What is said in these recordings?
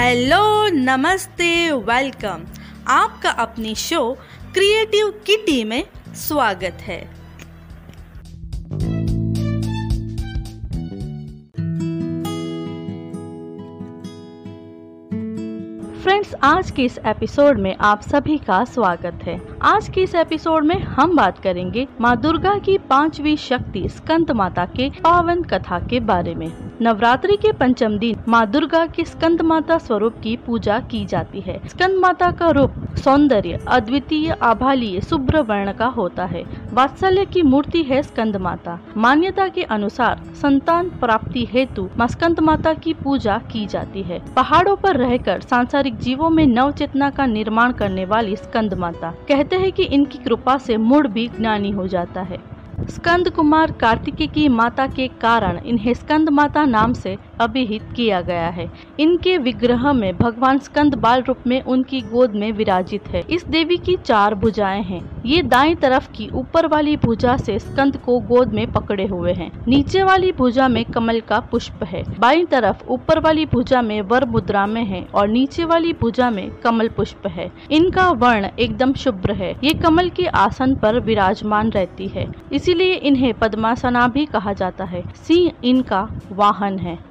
Hello, नमस्ते, welcome. आपका अपनी शो क्रिएटिव किटी में स्वागत है। फ्रेंड्स, आज के इस एपिसोड में आप सभी का स्वागत है। आज के इस एपिसोड में हम बात करेंगे माँ दुर्गा की पांचवी शक्ति, स्कंद माता के पावन कथा के बारे में। नवरात्रि के पंचम दिन माँ दुर्गा के स्कंद माता स्वरूप की पूजा की जाती है। स्कंद माता का रूप सौंदर्य, अद्वितीय, आभालीय, शुभ्र वर्ण का होता है। वात्सल्य की मूर्ति है स्कंद माता। मान्यता के अनुसार संतान प्राप्ति हेतु माँ स्कंद माता की पूजा की जाती है। पहाड़ों पर रहकर सांसारिक जीवों में नव चेतना का निर्माण करने वाली स्कंद माता। कहते हैं कि इनकी कृपा से मूड भी ज्ञानी हो जाता है। स्कंद कुमार कार्तिकी की माता के कारण इन्हें स्कंद माता नाम से अभिहित किया गया है। इनके विग्रह में भगवान स्कंद बाल रूप में उनकी गोद में विराजित है। इस देवी की चार भुजाएँ हैं। ये दाएँ तरफ़ की ऊपर वाली भुजा से स्कंद को गोद में पकड़े हुए हैं। नीचे वाली भुजा में कमल का पुष्प है। बाई तरफ़ ऊपर वाली भुजा में वर मुद्रा में है और नीचे वाली भुजा में कमल पुष्प है। इनका वर्ण एकदम शुभ्र है। ये कमल के आसन पर विराजमान रहती है। इसीलिए इन्हें पद्मासना भी कहा जाता है। सिंह इनका वाहन है।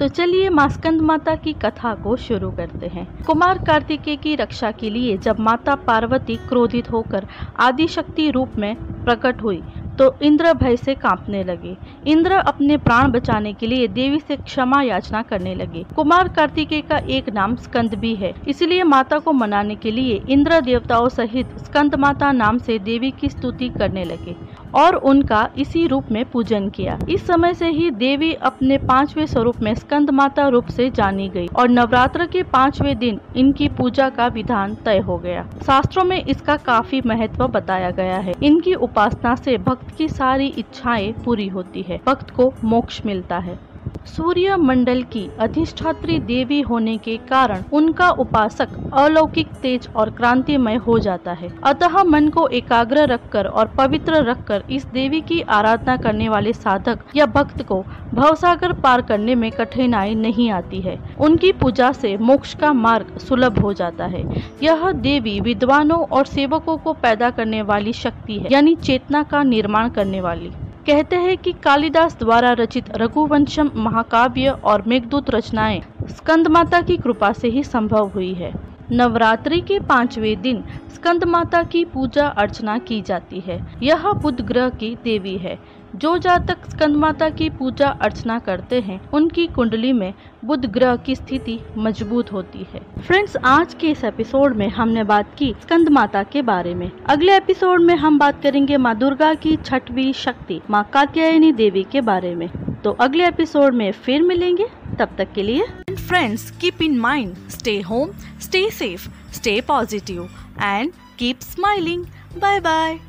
तो चलिए मास्कंद माता की कथा को शुरू करते हैं। कुमार कार्तिकेय की रक्षा के लिए जब माता पार्वती क्रोधित होकर आदि शक्ति रूप में प्रकट हुई तो इंद्र भय से कांपने लगे। इंद्र अपने प्राण बचाने के लिए देवी से क्षमा याचना करने लगे। कुमार कार्तिकेय का एक नाम स्कंद भी है। इसलिए माता को मनाने के लिए इंद्र देवताओं सहित स्कंद माता नाम से देवी की स्तुति करने लगे। और उनका इसी रूप में पूजन किया। इस समय से ही देवी अपने पांचवे स्वरूप में स्कंद माता रूप से जानी गई और नवरात्र के पांचवे दिन इनकी पूजा का विधान तय हो गया। शास्त्रों में इसका काफ़ी महत्व बताया गया है। इनकी उपासना से भक्त की सारी इच्छाएँ पूरी होती है। भक्त को मोक्ष मिलता है। सूर्य मंडल की अधिष्ठात्री देवी होने के कारण उनका उपासक अलौकिक तेज और क्रांतिमय हो जाता है। अतः मन को एकाग्र रखकर और पवित्र रखकर इस देवी की आराधना करने वाले साधक या भक्त को भवसागर पार करने में कठिनाई नहीं आती है। उनकी पूजा से मोक्ष का मार्ग सुलभ हो जाता है। यह देवी विद्वानों और सेवकों को पैदा करने वाली शक्ति है, यानी चेतना का निर्माण करने वाली। कहते हैं कि कालिदास द्वारा रचित रघुवंशम महाकाव्य और मेघदूत रचनाएँ स्कंद माता की कृपा से ही संभव हुई है। नवरात्रि के पांचवे दिन स्कंद माता की पूजा अर्चना की जाती है। यह बुध ग्रह की देवी है। जो जातक स्कंद माता की पूजा अर्चना करते हैं, उनकी कुंडली में बुध ग्रह की स्थिति मज़बूत होती है। फ्रेंड्स, आज के इस एपिसोड में हमने बात की स्कंद माता के बारे में। अगले एपिसोड में हम बात करेंगे माँ दुर्गा की छठवीं शक्ति, माँ कात्यायनी देवी के बारे में। तो अगले एपिसोड में फिर मिलेंगे। तब तक के लिए friends keep in mind stay home Stay safe, stay positive, and keep smiling. Bye bye.